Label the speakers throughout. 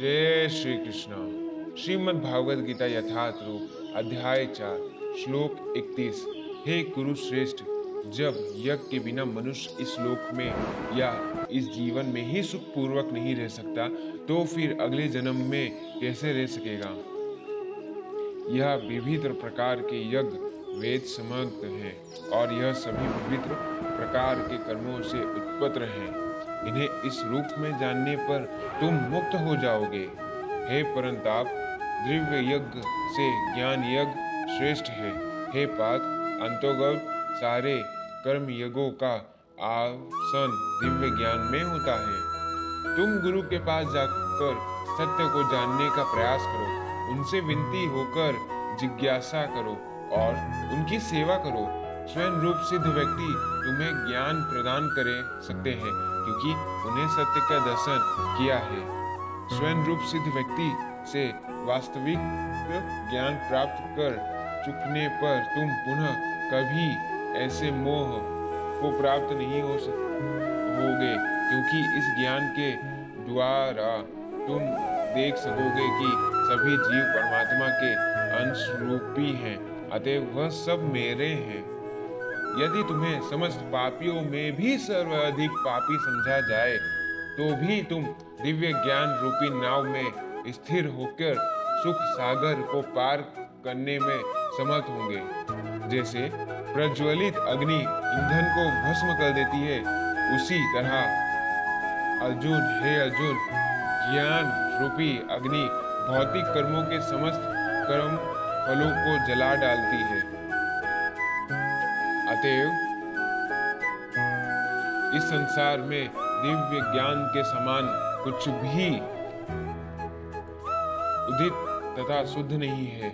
Speaker 1: जय श्री कृष्ण। श्रीमद् भागवत गीता यथार्थ रूप, अध्याय चार, श्लोक इकतीस। हे कुरु श्रेष्ठ जब यज्ञ के बिना मनुष्य इस लोक में या इस जीवन में ही सुख पूर्वक नहीं रह सकता तो फिर अगले जन्म में कैसे रह सकेगा? यह विविध प्रकार के यज्ञ वेद समग्र हैं और यह सभी विविध प्रकार के कर्मों से उत्पन्न हैं। इन्हें इस रूप में जानने पर तुम मुक्त हो जाओगे। हे परंताप, दिव्य यज्ञ से ज्ञान यज्ञ श्रेष्ठ है। हे पात, अंतोगत सारे कर्म यज्ञों का आसन दिव्य ज्ञान में होता है। तुम गुरु के पास जाकर सत्य को जानने का प्रयास करो। उनसे विनती होकर जिज्ञासा करो। और उनकी सेवा करो। स्वयं रूप सिद्ध व्यक्ति तुम्हें ज्ञान प्रदान कर सकते हैं, क्योंकि उन्हें सत्य का दर्शन किया है। स्वयं रूप सिद्ध व्यक्ति से वास्तविक ज्ञान प्राप्त कर चुकने पर तुम पुनः कभी ऐसे मोह को प्राप्त नहीं हो होगे, क्योंकि इस ज्ञान के द्वारा तुम देख सकोगे कि सभी जीव परमात्मा के अंश रूपी हैं। अतः वह सब मेरे हैं। यदि तुम्हें समस्त पापियों में भी सर्वाधिक पापी समझा जाए तो भी तुम दिव्य ज्ञान रूपी नाव में स्थिर होकर सुख सागर को पार करने में समर्थ होंगे। जैसे प्रज्वलित अग्नि ईंधन को भस्म कर देती है, उसी तरह अर्जुन, हे अर्जुन, ज्ञान रूपी अग्नि, भौतिक कर्मों के समस्त कर्म फलों को जला डालती है। अतएव, इस संसार में दिव्य ज्ञान के समान कुछ भी उदित तथा शुद्ध नहीं है।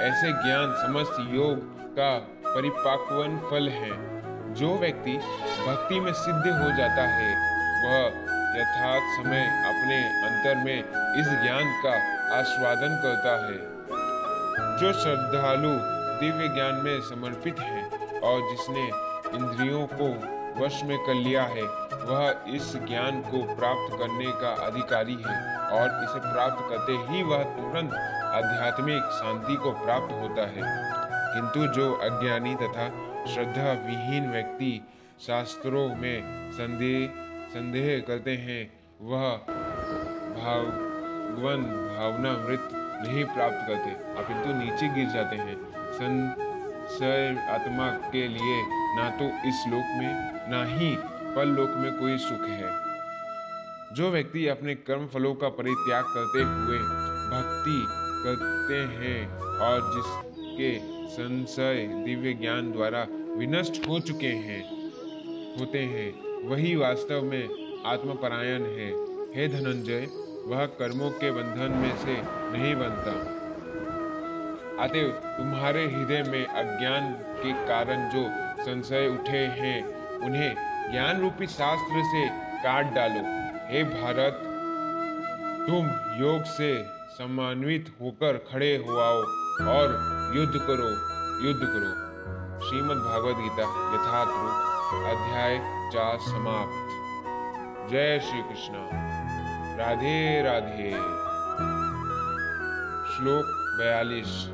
Speaker 1: ऐसे ज्ञान समस्त योग का परिपाक्वन फल है। जो व्यक्ति भक्ति में सिद्ध हो जाता है, वह यथार्थ समय अपने अंतर में इस ज्ञान का आस्वादन करता है। जो श्रद्धालु दिव्य ज्ञान में समर्पित है और जिसने इंद्रियों को वश में कर लिया है, वह इस ज्ञान को प्राप्त करने का अधिकारी है और इसे प्राप्त करते ही वह तुरंत आध्यात्मिक शांति को प्राप्त होता है। किंतु जो अज्ञानी तथा श्रद्धा विहीन व्यक्ति शास्त्रों में संदेह संदेह करते हैं, वह भागवन भावना मृत नहीं प्राप्त करते, अपितु नीचे गिर जाते हैं। संशय आत्मा के लिए ना तो इस लोक में, ना ही पर लोक में कोई सुख है। जो व्यक्ति अपने कर्म फलों का परित्याग करते हुए भक्ति करते हैं और जिसके संशय दिव्य ज्ञान द्वारा विनष्ट हो चुके हैं, होते हैं, वही वास्तव में आत्मपरायण है। हे धनंजय वह कर्मों के बंधन में से नहीं बनता। अतएव तुम्हारे हृदय में अज्ञान के कारण जो संशय उठे हैं, उन्हें ज्ञान रूपी शास्त्र से काट डालो। हे भारत, तुम योग से सम्मान्वित होकर खड़े हो आओ और युद्ध करो युद्ध करो। श्रीमद् भागवत गीता यथार्थ रूप अध्याय चार समाप्त। जय श्री कृष्ण राधे राधे। श्लोक बयालीस।